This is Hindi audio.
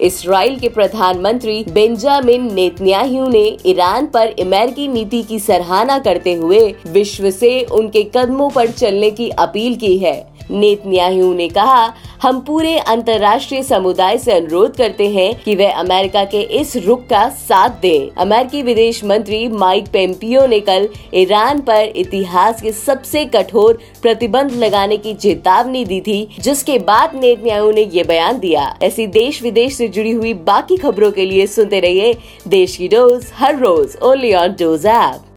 इसराइल के प्रधानमंत्री बेंजामिन नेतन्याहू ने ईरान पर अमेरिकी नीति की सराहना करते हुए विश्व से उनके कदमों पर चलने की अपील की है। नेतन्याहू ने कहा हम पूरे अंतर्राष्ट्रीय समुदाय से अनुरोध करते हैं कि वे अमेरिका के इस रुख का साथ दें। अमेरिकी विदेश मंत्री माइक पेम्पियो ने कल ईरान पर इतिहास के सबसे कठोर प्रतिबंध लगाने की चेतावनी दी थी, जिसके बाद नेतन्याहू ने ये बयान दिया ऐसी देश विदेश से जुड़ी हुई बाकी खबरों के लिए सुनते रहिए देश की डोज हर रोज ओनली ऑन डोज ऐप